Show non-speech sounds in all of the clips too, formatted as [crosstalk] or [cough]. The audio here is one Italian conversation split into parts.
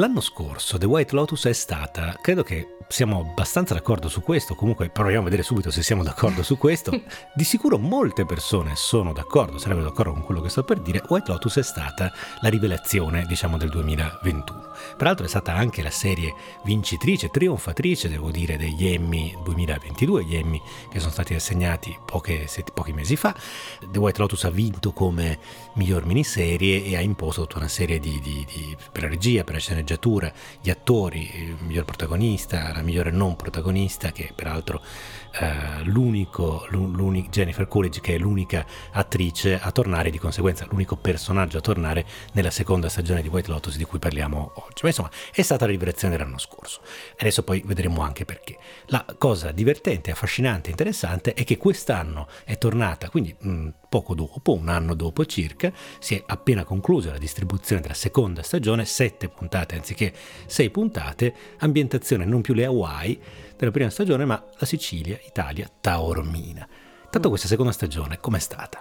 L'anno scorso The White Lotus è stata, credo che siamo abbastanza d'accordo su questo, comunque proviamo a vedere subito se siamo d'accordo su questo. [laughs] Di sicuro molte persone sono d'accordo, sarebbero d'accordo con quello che sto per dire. White Lotus è stata la rivelazione, diciamo, del 2021. Peraltro è stata anche la serie vincitrice, trionfatrice, devo dire, degli Emmy 2022, gli Emmy che sono stati assegnati poche, pochi mesi fa. The White Lotus ha vinto come miglior miniserie e ha imposto tutta una serie di, di, di per la regia, per la sceneggiatura, gli attori, il miglior protagonista, la migliore non protagonista, che peraltro eh, l'unico, l'unico, Jennifer Coolidge, che è l'unica attrice a tornare, di conseguenza l'unico personaggio a tornare nella seconda stagione di White Lotus di cui parliamo oggi. Ma insomma, è stata la rivelazione dell'anno scorso. Adesso poi vedremo anche perché. La cosa divertente, affascinante, interessante è che quest'anno è tornata, quindi mh, mm, poco dopo, un anno dopo circa, si è appena conclusa la distribuzione della seconda stagione, sette puntate anziché sei puntate, ambientazione non più le Hawaii della prima stagione, ma la Sicilia, Italia, Taormina. Tanto questa seconda stagione com'è stata?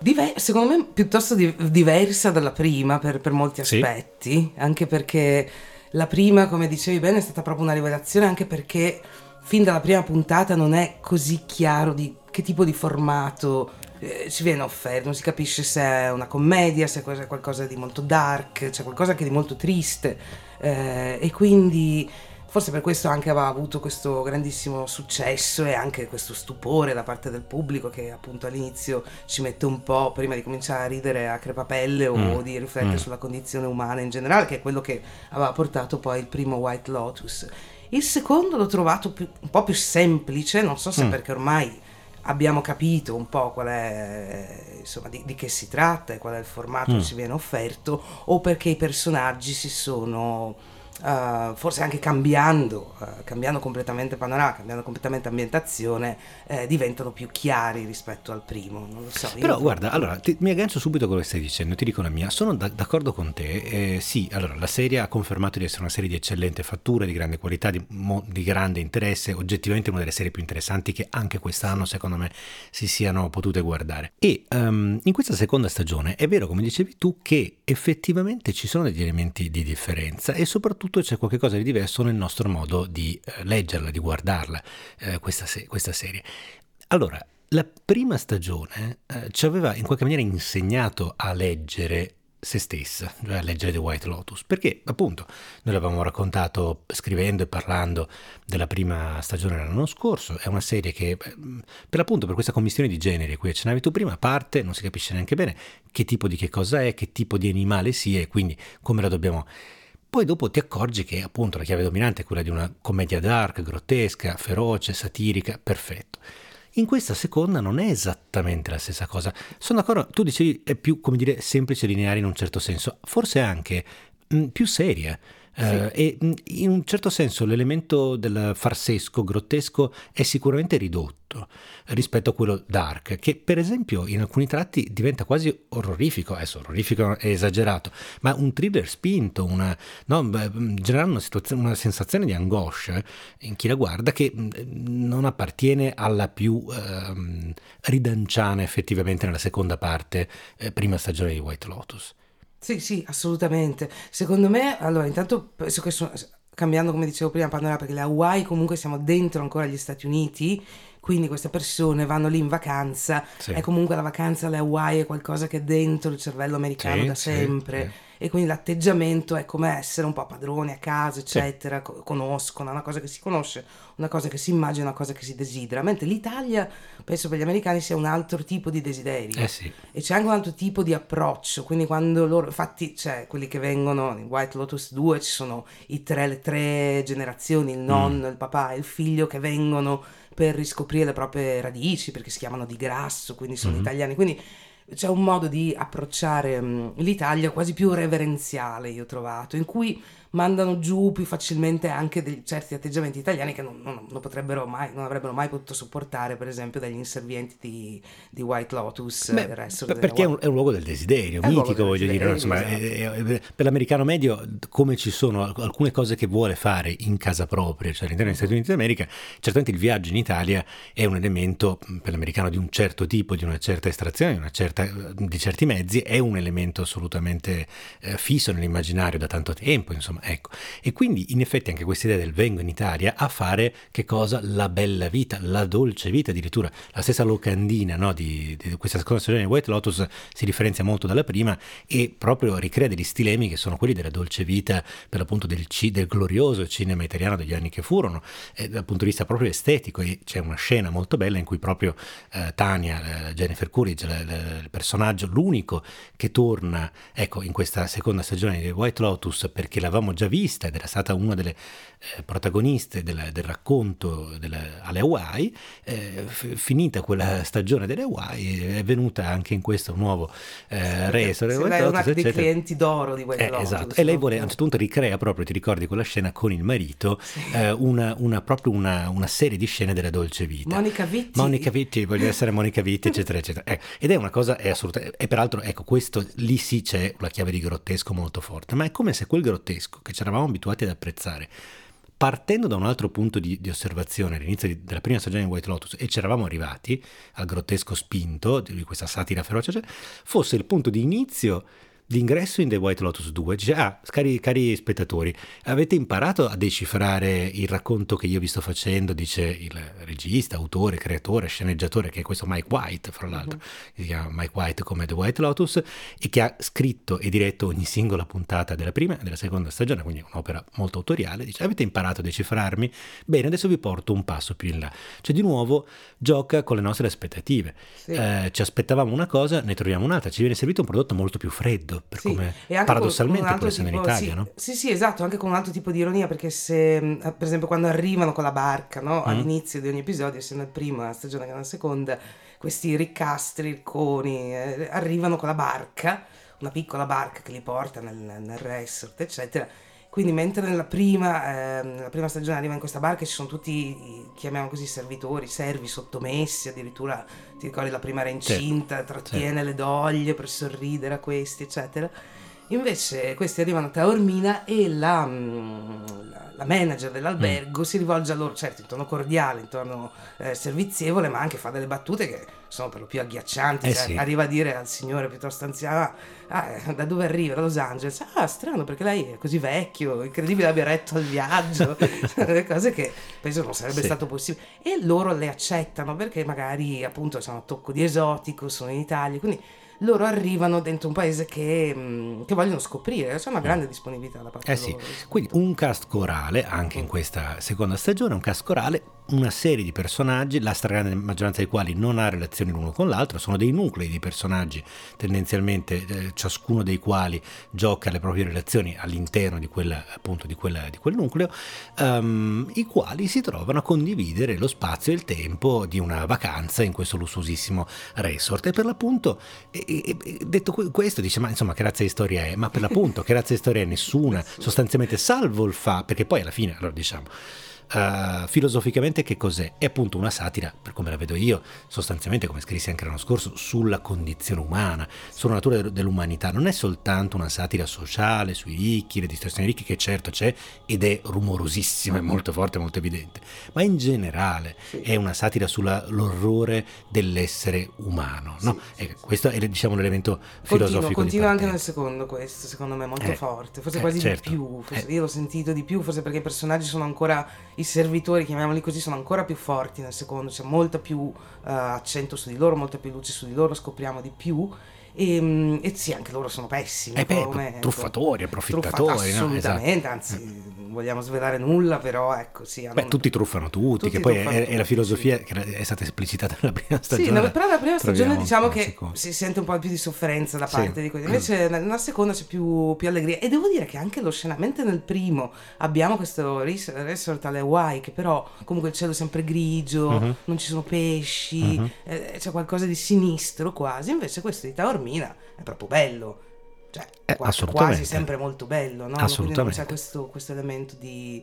Diver- secondo me piuttosto di- diversa dalla prima per, per molti aspetti, sì. anche perché la prima, come dicevi bene, è stata proprio una rivelazione, anche perché fin dalla prima puntata non è così chiaro di che tipo di formato eh, ci viene offerto, non si capisce se è una commedia, se è qualcosa di molto dark, c'è qualcosa anche di molto triste eh, e quindi forse per questo anche aveva avuto questo grandissimo successo e anche questo stupore da parte del pubblico che appunto all'inizio ci mette un po' prima di cominciare a ridere a crepapelle o mm. di riflettere mm. sulla condizione umana in generale, che è quello che aveva portato poi il primo White Lotus. Il secondo l'ho trovato più, un po' più semplice, non so se mm. perché ormai abbiamo capito un po' qual è, insomma, di, di, che si tratta e qual è il formato mm. che ci viene offerto, o perché i personaggi si sono Uh, forse anche cambiando, uh, cambiando completamente panorama, cambiando completamente ambientazione, eh, diventano più chiari rispetto al primo. Non lo so. Però guarda, allora ti, mi aggancio subito a quello che stai dicendo, ti dico la mia, sono da, d'accordo con te. Eh, sì, allora la serie ha confermato di essere una serie di eccellente fattura, di grande qualità, di, mo, di grande interesse, oggettivamente una delle serie più interessanti che anche quest'anno secondo me si siano potute guardare. E um, in questa seconda stagione è vero, come dicevi tu, che effettivamente ci sono degli elementi di differenza e soprattutto soprattutto c'è qualcosa di diverso nel nostro modo di eh, leggerla, di guardarla, eh, questa, se- questa, serie. Allora, la prima stagione eh, ci aveva in qualche maniera insegnato a leggere se stessa, cioè a leggere The White Lotus, perché appunto noi l'avevamo raccontato scrivendo e parlando della prima stagione dell'anno scorso, è una serie che per l'appunto per questa commissione di generi a cui accennavi tu prima parte, non si capisce neanche bene che tipo di che cosa è, che tipo di animale sia e quindi come la dobbiamo poi dopo ti accorgi che appunto la chiave dominante è quella di una commedia dark, grottesca, feroce, satirica, perfetto. In questa seconda non è esattamente la stessa cosa. Sono d'accordo, tu dicevi è più, come dire, semplice e lineare in un certo senso, forse anche mh, più seria. Sì. Uh, e in un certo senso l'elemento del farsesco, grottesco è sicuramente ridotto rispetto a quello dark, che per esempio in alcuni tratti diventa quasi orrorifico, adesso orrorifico è esagerato, ma un thriller spinto, una, no, genera una, una, sensazione di angoscia in chi la guarda che non appartiene alla più ehm, ridanciana effettivamente nella seconda parte, eh, prima stagione di White Lotus. Sì, sì, assolutamente. Secondo me, allora, intanto penso che sono, cambiando come dicevo prima panorama, perché la Hawaii comunque siamo dentro ancora agli Stati Uniti, quindi queste persone vanno lì in vacanza, sì. è comunque la vacanza alle Hawaii è qualcosa che è dentro il cervello americano sì, da sempre. Sì, e quindi l'atteggiamento è come essere un po' padroni a casa, eccetera, conoscono, una cosa che si conosce, una cosa che si immagina, una cosa che si desidera, mentre l'Italia, penso per gli americani, sia un altro tipo di desiderio eh sì. e c'è anche un altro tipo di approccio, quindi quando loro, infatti, cioè, quelli che vengono in White Lotus 2 ci sono i tre, le tre generazioni, il nonno, mm. il papà e il figlio che vengono per riscoprire le proprie radici, perché si chiamano di grasso, quindi sono mm. italiani, quindi c'è un modo di approcciare l'Italia quasi più reverenziale, io ho trovato, in cui mandano giù più facilmente anche dei, certi atteggiamenti italiani che non, non, non, potrebbero mai, non avrebbero mai potuto sopportare, per esempio, dagli inservienti di, di White Lotus. Beh, resto perché è un, è un, luogo del desiderio, è mitico, voglio desiderio, dire. Insomma, esatto. è, per l'americano medio, come ci sono alcune cose che vuole fare in casa propria, cioè all'interno degli Stati Uniti d'America, certamente il viaggio in Italia è un elemento per l'americano di un certo tipo, di una certa estrazione, di, una certa, di certi mezzi, è un elemento assolutamente eh, fisso nell'immaginario da tanto tempo, insomma ecco. E quindi in effetti anche questa idea del vengo in Italia a fare che cosa? La bella vita, la dolce vita addirittura. La stessa locandina no, di, di, questa seconda stagione di White Lotus si differenzia molto dalla prima e proprio ricrea degli stilemi che sono quelli della dolce vita per l'appunto del, del glorioso cinema italiano degli anni che furono, eh, dal punto di vista proprio estetico. E c'è una scena molto bella in cui proprio eh, Tania, eh, Jennifer Coolidge, il personaggio, l'unico che torna ecco, in questa seconda stagione di White Lotus perché l'avevamo già vista ed era stata una delle eh, protagoniste del, del racconto delle, alle Hawaii, eh, f- finita quella stagione delle Hawaii è venuta anche in questo nuovo eh, lei è una dei clienti d'oro di White eh. Esatto, e lei vuole, a un certo punto ricrea proprio, ti ricordi quella scena con il marito, sì. eh, una, una, proprio una, una, serie di scene della dolce vita. Monica Vitti. Monica Vitti, voglio essere Monica Vitti, eccetera, eccetera. Eh, ed è una cosa, è assolutamente, e peraltro, ecco, questo, lì sì c'è una chiave di grottesco molto forte, ma è come se quel grottesco che ci eravamo abituati ad apprezzare. Partendo da un altro punto di, di osservazione all'inizio di, della prima stagione di White Lotus e ci eravamo arrivati al grottesco spinto di questa satira feroce, cioè, fosse il punto di inizio L'ingresso in The White Lotus 2 dice, ah, cari, cari, spettatori, avete imparato a decifrare il racconto che io vi sto facendo, dice il regista, autore, creatore, sceneggiatore, che è questo Mike White, fra l'altro, uh-huh. si chiama Mike White come The White Lotus, e che ha scritto e diretto ogni singola puntata della prima e della seconda stagione, quindi un'opera molto autoriale, dice, avete imparato a decifrarmi? Bene, adesso vi porto un passo più in là. Cioè, di nuovo, gioca con le nostre aspettative. Sì. Eh, ci aspettavamo una cosa, ne troviamo un'altra, ci viene servito un prodotto molto più freddo per sì, come paradossalmente può essere tipo, in Italia, sì, no? Sì, sì, esatto, anche con un altro tipo di ironia, perché se, per esempio, quando arrivano con la barca, no? Mm. All'inizio di ogni episodio, sia nel primo, la stagione che nella seconda, questi riccastri, ricconi, eh, arrivano con la barca, una piccola barca che li porta nel, nel resort, eccetera quindi mentre nella prima, eh, nella prima stagione arriva in questa barca ci sono tutti, chiamiamo così, servitori, servi sottomessi, addirittura ti ricordi la prima era incinta, sì. trattiene sì. le doglie per sorridere a questi, eccetera. Invece questi arrivano a Taormina e la, mm, la, la manager dell'albergo mm. si rivolge a loro, certo in tono cordiale, in tono eh, servizievole, ma anche fa delle battute che sono per lo più agghiaccianti. Eh cioè, sì. Arriva a dire al signore piuttosto anziano, ah, eh, da dove arriva? Da Los Angeles. Ah, strano perché lei è così vecchio, incredibile abbia retto al viaggio, delle [laughs] cose che penso non sarebbe sì. stato possibile. E loro le accettano perché magari appunto sono a tocco di esotico, sono in Italia, quindi loro arrivano dentro un paese che, mm, che vogliono scoprire, c'è una grande disponibilità da parte eh loro. Sì. Quindi un cast corale, anche in questa seconda stagione, un cast corale, una serie di personaggi, la stragrande maggioranza dei quali non ha relazioni l'uno con l'altro, sono dei nuclei di personaggi, tendenzialmente eh, ciascuno dei quali gioca le proprie relazioni all'interno di, quella, appunto, di, quella, di quel nucleo, um, i quali si trovano a condividere lo spazio e il tempo di una vacanza in questo lussuosissimo resort. E per l'appunto e, e, detto questo dice ma insomma che razza di storia è? Ma per l'appunto che razza di storia è? Nessuna, [laughs] sostanzialmente salvo il fa, perché poi alla fine, allora diciamo, Uh, filosoficamente che cos'è? È appunto una satira, per come la vedo io, sostanzialmente come scrissi anche l'anno scorso, sulla condizione umana, sulla natura dell'umanità. Non è soltanto una satira sociale sui ricchi, le distorsioni ricche, che certo c'è ed è rumorosissima, è molto forte, molto evidente, ma in generale è una satira sull'orrore dell'essere umano. No? Sì, sì, questo è diciamo, l'elemento filosofico. Continua anche nel secondo questo, secondo me, molto eh, forte, forse eh, quasi certo. di più, forse, eh. io l'ho sentito di più, forse perché i personaggi sono ancora i servitori, chiamiamoli così, sono ancora più forti nel secondo, c'è molto più uh, accento su di loro, molta più luce su di loro, scopriamo di più e, ehm, e sì, anche loro sono pessimi. Eh beh, come, truffatori, approfittatori. Truffa, assolutamente, no? esatto. anzi, non vogliamo svelare nulla, però ecco, sì. Hanno... Beh, tutti truffano tutti, tutti che poi è, è, la filosofia sì. che è stata esplicitata nella prima stagione. Sì, però nella prima stagione diciamo che si sente un po' più di sofferenza da parte sì. di quelli. Invece [clears throat] nella seconda c'è più, più, allegria. E devo dire che anche lo scenamento nel primo abbiamo questo resort alle Hawaii, che però comunque il cielo è sempre grigio, uh-huh. non ci sono pesci, uh-huh. eh, c'è qualcosa di sinistro quasi. Invece questo di Taormina Mina è proprio bello. Cioè, eh, quasi, sempre molto bello, no? Assolutamente. Quindi c'è questo, questo elemento di,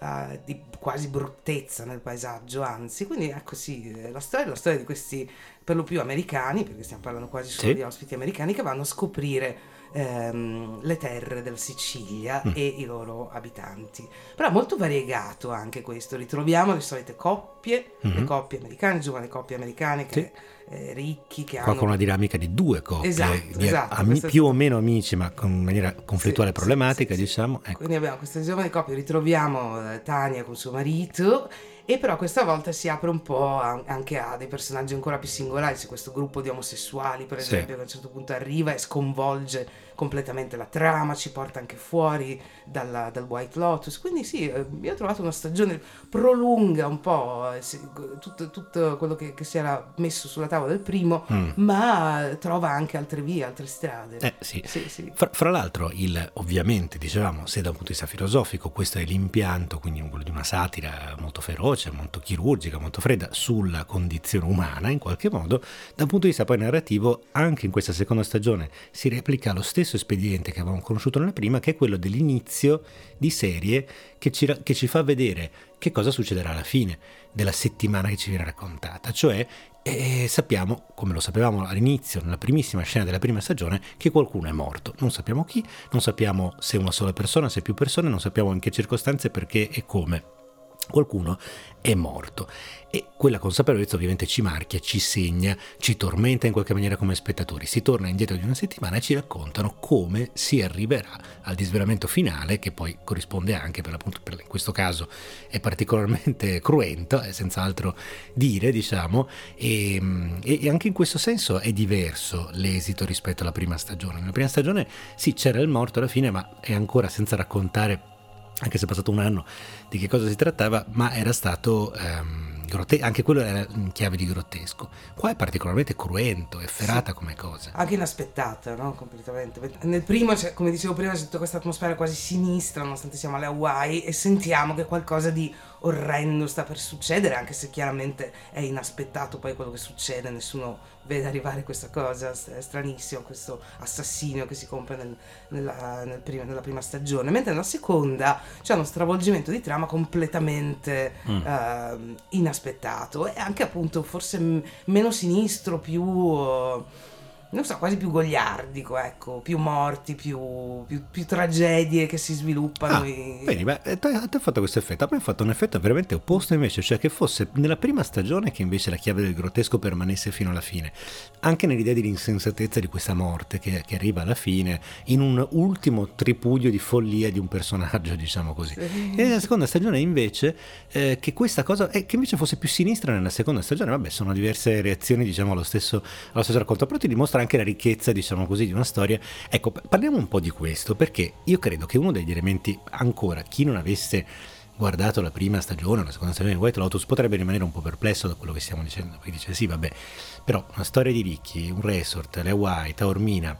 uh, di, quasi bruttezza nel paesaggio, anzi. Quindi ecco sì, la storia è la storia di questi per lo più americani, perché stiamo parlando quasi solo sì. di ospiti americani, che vanno a scoprire ehm, le terre della Sicilia mm. e i loro abitanti. Però molto variegato anche questo, ritroviamo le solite coppie, mm-hmm. le coppie americane, giovani coppie americane che... Sì eh, ricchi che Qua hanno... con una dinamica di due coppie, esatto, di esatto, ami- più o meno amici, ma con maniera conflittuale sì, problematica, sì, diciamo. Ecco. Quindi abbiamo queste giovani coppie, ritroviamo eh, Tania con suo marito e però questa volta si apre un po' anche a dei personaggi ancora più singolari, c'è questo gruppo di omosessuali per esempio che a un certo punto arriva e sconvolge completamente la trama, ci porta anche fuori dalla, dal White Lotus. Quindi sì, eh, io ho trovato una stagione prolunga un po' eh, tutto, tutto quello che, che, si era messo sulla tavola del primo, mm. ma trova anche altre vie, altre strade. Eh sì. sì, sì. Fra, fra, l'altro, il, ovviamente, dicevamo, se da un punto di vista filosofico questo è l'impianto, quindi quello di una satira molto feroce, molto chirurgica, molto fredda sulla condizione umana in qualche modo, da un punto di vista poi narrativo, anche in questa seconda stagione si replica lo stesso stesso espediente che avevamo conosciuto nella prima, che è quello dell'inizio di serie che ci, che ci fa vedere che cosa succederà alla fine della settimana che ci viene raccontata. Cioè, eh, sappiamo, come lo sapevamo all'inizio, nella primissima scena della prima stagione, che qualcuno è morto. Non sappiamo chi, non sappiamo se una sola persona, se più persone, non sappiamo in che circostanze, perché e come qualcuno è morto e quella consapevolezza ovviamente ci marchia, ci segna, ci tormenta in qualche maniera come spettatori. Si torna indietro di una settimana e ci raccontano come si arriverà al disvelamento finale che poi corrisponde anche per l'appunto per, in questo caso è particolarmente [laughs] cruento, è senz'altro dire diciamo e, e anche in questo senso è diverso l'esito rispetto alla prima stagione. Nella prima stagione sì c'era il morto alla fine ma è ancora senza raccontare anche se è passato un anno, di che cosa si trattava, ma era stato um, grotte- anche quello era in chiave di grottesco. Qua è particolarmente cruento, efferata sì. come cosa. Anche inaspettata, no? Completamente. Nel primo, come dicevo prima, c'è tutta questa atmosfera quasi sinistra, nonostante siamo alle Hawaii, e sentiamo che qualcosa di orrendo sta per succedere, anche se chiaramente è inaspettato poi quello che succede, nessuno vede arrivare questa cosa, è stranissimo, questo assassinio che si compie nel, nella, nel prima, nella, prima stagione, mentre nella seconda c'è uno stravolgimento di trama completamente mm. uh, inaspettato e anche appunto forse m- meno sinistro, più... Uh, non so, quasi più gogliardico, ecco, più morti, più, più, più tragedie che si sviluppano. Ah, e... Bene, beh, a te ha fatto questo effetto, a me ha fatto un effetto veramente opposto invece, cioè che fosse nella prima stagione che invece la chiave del grottesco permanesse fino alla fine, anche nell'idea dell'insensatezza di questa morte che, che arriva alla fine, in un ultimo tripudio di follia di un personaggio, [laughs] diciamo così. Sì. E nella seconda stagione invece, eh, che questa cosa, eh, che invece fosse più sinistra nella seconda stagione, vabbè, sono diverse reazioni, diciamo, allo stesso, allo stesso racconto, però ti dimostra anche la ricchezza, diciamo così, di una storia. Ecco, parliamo un po' di questo, perché io credo che uno degli elementi, ancora, chi non avesse guardato la prima stagione, la seconda stagione di White Lotus potrebbe rimanere un po' perplesso da quello che stiamo dicendo, perché dice sì, vabbè, però una storia di ricchi, un resort, le Hawaii, Taormina,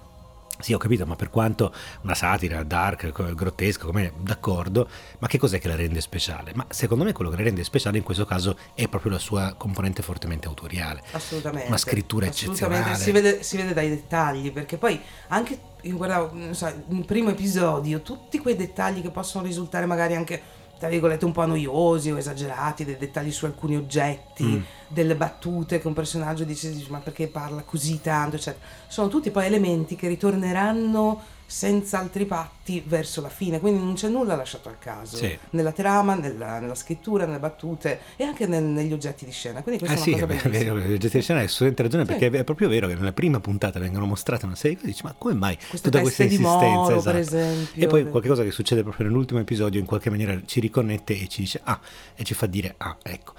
sì, ho capito, ma per quanto una satira, dark, grottesca, come d'accordo, ma che cos'è che la rende speciale? Ma secondo me quello che la rende speciale in questo caso è proprio la sua componente fortemente autoriale. Assolutamente. Una scrittura assolutamente. eccezionale. Si vede, si vede dai dettagli, perché poi anche, io guardavo, non so, il primo episodio, tutti quei dettagli che possono risultare magari anche tra virgolette un po' noiosi o esagerati, dei dettagli su alcuni oggetti, mm. delle battute che un personaggio dice ma perché parla così tanto, eccetera. Sono tutti poi elementi che ritorneranno senza altri patti verso la fine, quindi non c'è nulla lasciato al caso sì. nella trama, nella, nella, scrittura, nelle battute e anche nel, negli oggetti di scena. Quindi questa ah, è sì, cosa vero, gli oggetti di scena hai assolutamente ragione sì. perché è proprio vero che nella prima puntata vengono mostrate una serie di dici ma come mai Queste tutta questa insistenza? Moro, esatto. esempio, e poi qualcosa che succede proprio nell'ultimo episodio in qualche maniera ci riconnette e ci dice ah e ci fa dire ah ecco.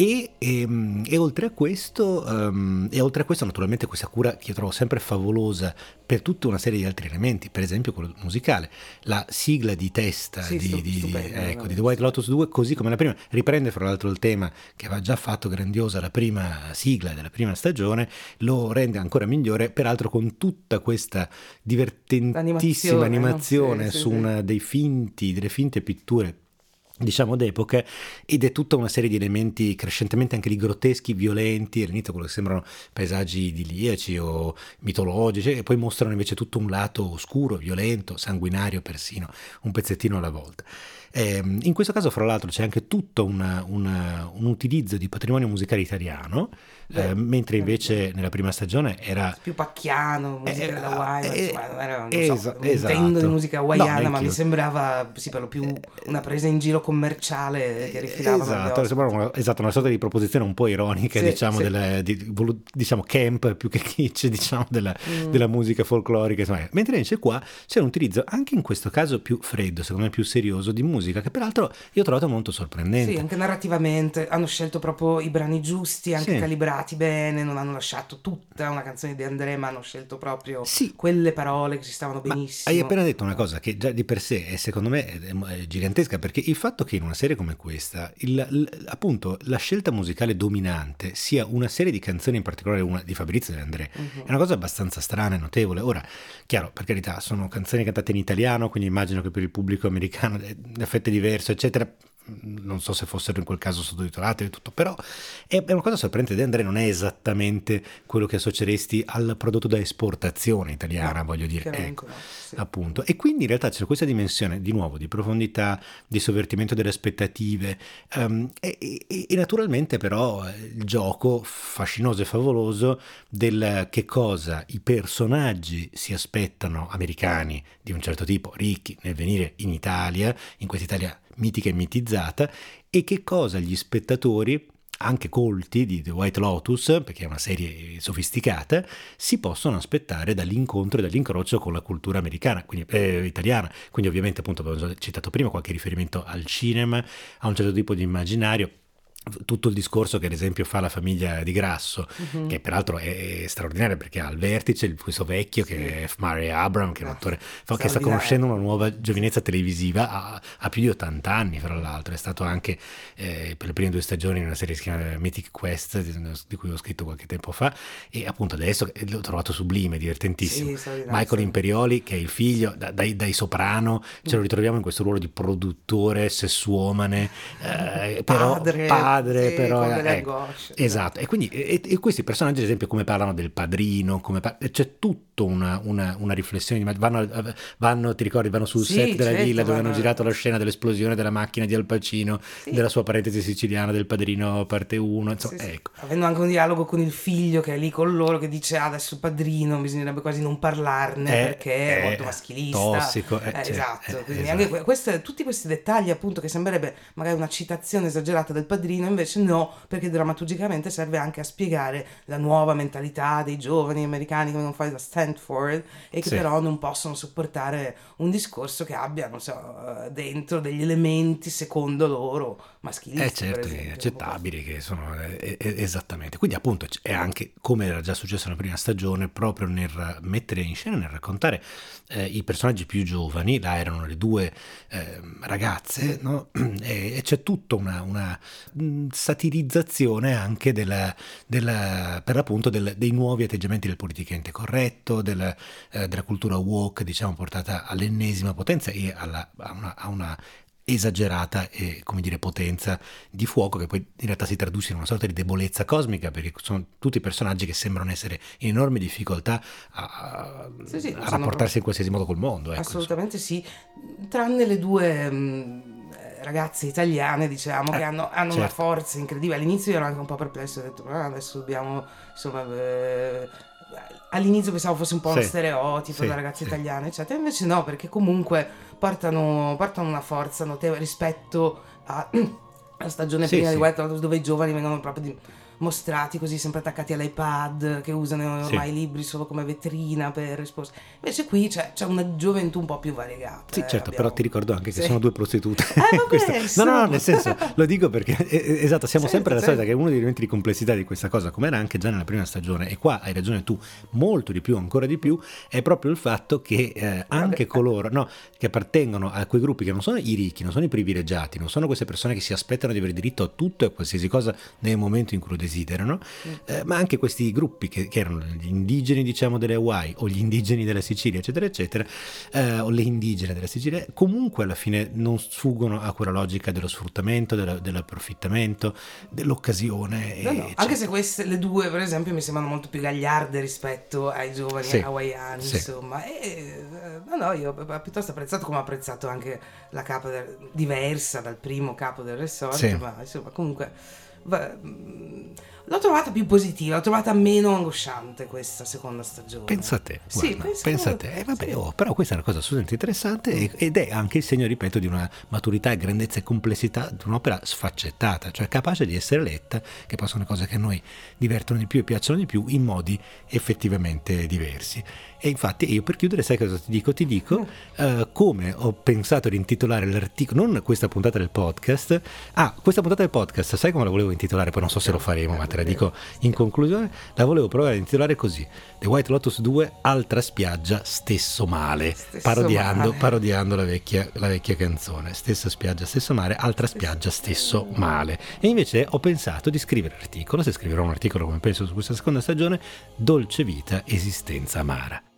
E, e, ehm, e, oltre questo, um, e, oltre a questo, naturalmente, questa cura che io trovo sempre favolosa per tutta una serie di altri elementi, per esempio quello musicale, la sigla di testa sì, di, di, stupendo, ecco, di, The White Lotus 2, così come la prima, riprende fra l'altro il tema che aveva già fatto grandiosa la prima sigla della prima stagione, lo rende ancora migliore, peraltro con tutta questa divertentissima animazione, no? sì, su sì, una dei finti, delle finte pitture diciamo d'epoca ed è tutta una serie di elementi crescentemente anche di grotteschi, violenti, all'inizio quello che sembrano paesaggi idilliaci o mitologici e poi mostrano invece tutto un lato oscuro, violento, sanguinario persino, un pezzettino alla volta. Eh, in questo caso, fra l'altro, c'è anche tutto una, una, un utilizzo di patrimonio musicale italiano, eh, mentre invece nella prima stagione era più pacchiano, musica eh, della Hawaii, eh, insomma, era, non es- so, esatto. intendo di musica hawaiana, no, ma mi sembrava sì, per lo più eh, una presa in giro commerciale che rifilava esatto, sembrava una, esatto, una sorta di proposizione un po' ironica, sì, diciamo, sì. Delle, di, diciamo camp più che kitsch, diciamo, della, mm. della musica folclorica, insomma. mentre invece qua c'è un utilizzo anche in questo caso più freddo, secondo me più serioso di musica musica, che peraltro io ho trovato molto sorprendente. Sì, anche narrativamente hanno scelto proprio i brani giusti, anche sì. calibrati bene, non hanno lasciato tutta una canzone di André, ma hanno scelto proprio sì. quelle parole che ci stavano benissimo. Ma hai appena detto una cosa che già di per sé è secondo me è gigantesca, perché il fatto che in una serie come questa, il, il, appunto, la scelta musicale dominante sia una serie di canzoni, in particolare una di Fabrizio e André, uh-huh. è una cosa abbastanza strana e notevole. Ora, chiaro, per carità, sono canzoni cantate in italiano, quindi immagino che per il pubblico americano effetto diverso, eccetera. Non so se fossero in quel caso sottotitolate e tutto, però è, una cosa sorprendente di Andrea, non è esattamente quello che associeresti al prodotto da esportazione italiana, no, voglio dire. Ecco, no, sì. appunto. E quindi in realtà c'è questa dimensione di nuovo di profondità, di sovvertimento delle aspettative um, e, e, e, naturalmente però il gioco fascinoso e favoloso del che cosa i personaggi si aspettano americani di un certo tipo, ricchi, nel venire in Italia, in questa Italia mitica e mitizzata, e che cosa gli spettatori anche colti di The White Lotus, perché è una serie sofisticata, si possono aspettare dall'incontro e dall'incrocio con la cultura americana, quindi eh, italiana. Quindi ovviamente appunto abbiamo citato prima qualche riferimento al cinema, a un certo tipo di immaginario tutto il discorso che ad esempio fa la famiglia di Grasso, uh-huh. che peraltro è, è straordinario perché ha al vertice questo vecchio sì. che è Murray Abram, che è un attore fa, che sta conoscendo una nuova giovinezza televisiva, ha, ha, più di 80 anni fra l'altro, è stato anche eh, per le prime due stagioni in una serie che si chiama Mythic Quest, di, di, cui ho scritto qualche tempo fa, e appunto adesso l'ho trovato sublime, divertentissimo. Sì, Michael Imperioli, che è il figlio, da, dai, dai, soprano, ce lo ritroviamo in questo ruolo di produttore, sessuomane, eh, [laughs] però... Padre, padre padre, sì, però... Eh, ecco, esatto, e quindi e, e, questi personaggi, ad esempio, come parlano del padrino, come par- c'è tutta una, una, una, riflessione, vanno, vanno, ti ricordi, vanno sul sì, set della certo, villa dove hanno girato la scena dell'esplosione della macchina di Al Pacino, sì. della sua parentesi siciliana, del padrino parte 1, insomma, ecco. Avendo anche un dialogo con il figlio che è lì con loro, che dice, ah, adesso il padrino, bisognerebbe quasi non parlarne è, perché è, è molto maschilista. Tossico. Eh, eh, cioè, esatto, quindi esatto. anche queste, tutti questi dettagli appunto che sembrerebbe magari una citazione esagerata del padrino, Marino invece no, perché drammaturgicamente serve anche a spiegare la nuova mentalità dei giovani americani che vengono fuori da Stanford e che sì. però non possono sopportare un discorso che abbia, non so, dentro degli elementi secondo loro maschilisti. Eh certo, esempio, accettabili che sono eh, eh, esattamente. Quindi appunto è anche come era già successo nella prima stagione, proprio nel mettere in scena, nel raccontare eh, i personaggi più giovani, là erano le due eh, ragazze, no? [clears throat] e, e, c'è tutta una, una satirizzazione anche della, della, per l'appunto del, dei nuovi atteggiamenti del politicamente corretto, della, eh, della cultura woke, diciamo, portata all'ennesima potenza e alla, a, una, a una esagerata e, come dire, potenza di fuoco che poi in realtà si traduce in una sorta di debolezza cosmica perché sono tutti personaggi che sembrano essere in enorme difficoltà a, sì, sì, a rapportarsi in qualsiasi modo col mondo. Ecco, Assolutamente insomma. sì, tranne le due... Mh ragazze italiane, diciamo, eh, che hanno, hanno certo. una forza incredibile. All'inizio io ero anche un po' perplesso, ho detto, ah, adesso dobbiamo, insomma, eh, all'inizio pensavo fosse un po' sì. uno stereotipo sì, da ragazze sì. italiane, eccetera, invece no, perché comunque portano, portano una forza notevole rispetto alla [clears throat] stagione prima di Lotus dove i giovani vengono proprio di mostrati così sempre attaccati all'iPad che usano ormai i libri solo come vetrina per risposte invece qui c'è, c'è, una gioventù un po' più variegata sì eh, certo abbiamo... però ti ricordo anche che sì. sono due prostitute. Eh, [laughs] no no no nel senso lo dico perché esatto siamo certo, sempre alla solita che uno degli elementi di complessità di questa cosa come era anche già nella prima stagione e qua hai ragione tu molto di più ancora di più è proprio il fatto che eh, anche coloro no, che appartengono a quei gruppi che non sono i ricchi non sono i privilegiati non sono queste persone che si aspettano di avere diritto a tutto e a qualsiasi cosa nel momento in cui lo desiderano desiderano, eh, ma anche questi gruppi che, che, erano gli indigeni diciamo delle Hawaii o gli indigeni della Sicilia eccetera eccetera, eh, o le indigene della Sicilia, comunque alla fine non sfuggono a quella logica dello sfruttamento, della, dell'approfittamento, dell'occasione. No, no. Anche se queste, le due per esempio mi sembrano molto più gagliarde rispetto ai giovani sì. hawaiani, sì. insomma. E, eh, no, no, io ho piuttosto apprezzato come ho apprezzato anche la capa del, diversa dal primo capo del resort, sì. ma insomma comunque l'ho trovata più positiva, l'ho trovata meno angosciante questa seconda stagione. Pensa a te, guarda, sì, pensa, pensa a te. Eh, vabbè, sì. oh, però questa è una cosa assolutamente interessante ed è anche il segno, ripeto, di una maturità, grandezza e complessità di un'opera sfaccettata, cioè capace di essere letta, che poi sono cose che a noi divertono di più e piacciono di più in modi effettivamente diversi. E infatti io per chiudere, sai cosa ti dico? Ti dico mm. uh, come ho pensato di intitolare l'articolo, non questa puntata del podcast, ah, questa puntata del podcast, sai come la volevo intitolare? Poi non so se lo faremo, ma te la dico in conclusione, la volevo provare a intitolare così, The White Lotus 2, altra spiaggia, stesso male, stesso parodiando, male. parodiando la, vecchia, la vecchia canzone, stessa spiaggia, stesso mare, altra spiaggia, stesso male. E invece ho pensato di scrivere l'articolo, se scriverò un articolo come penso su questa seconda stagione, Dolce vita, esistenza amara.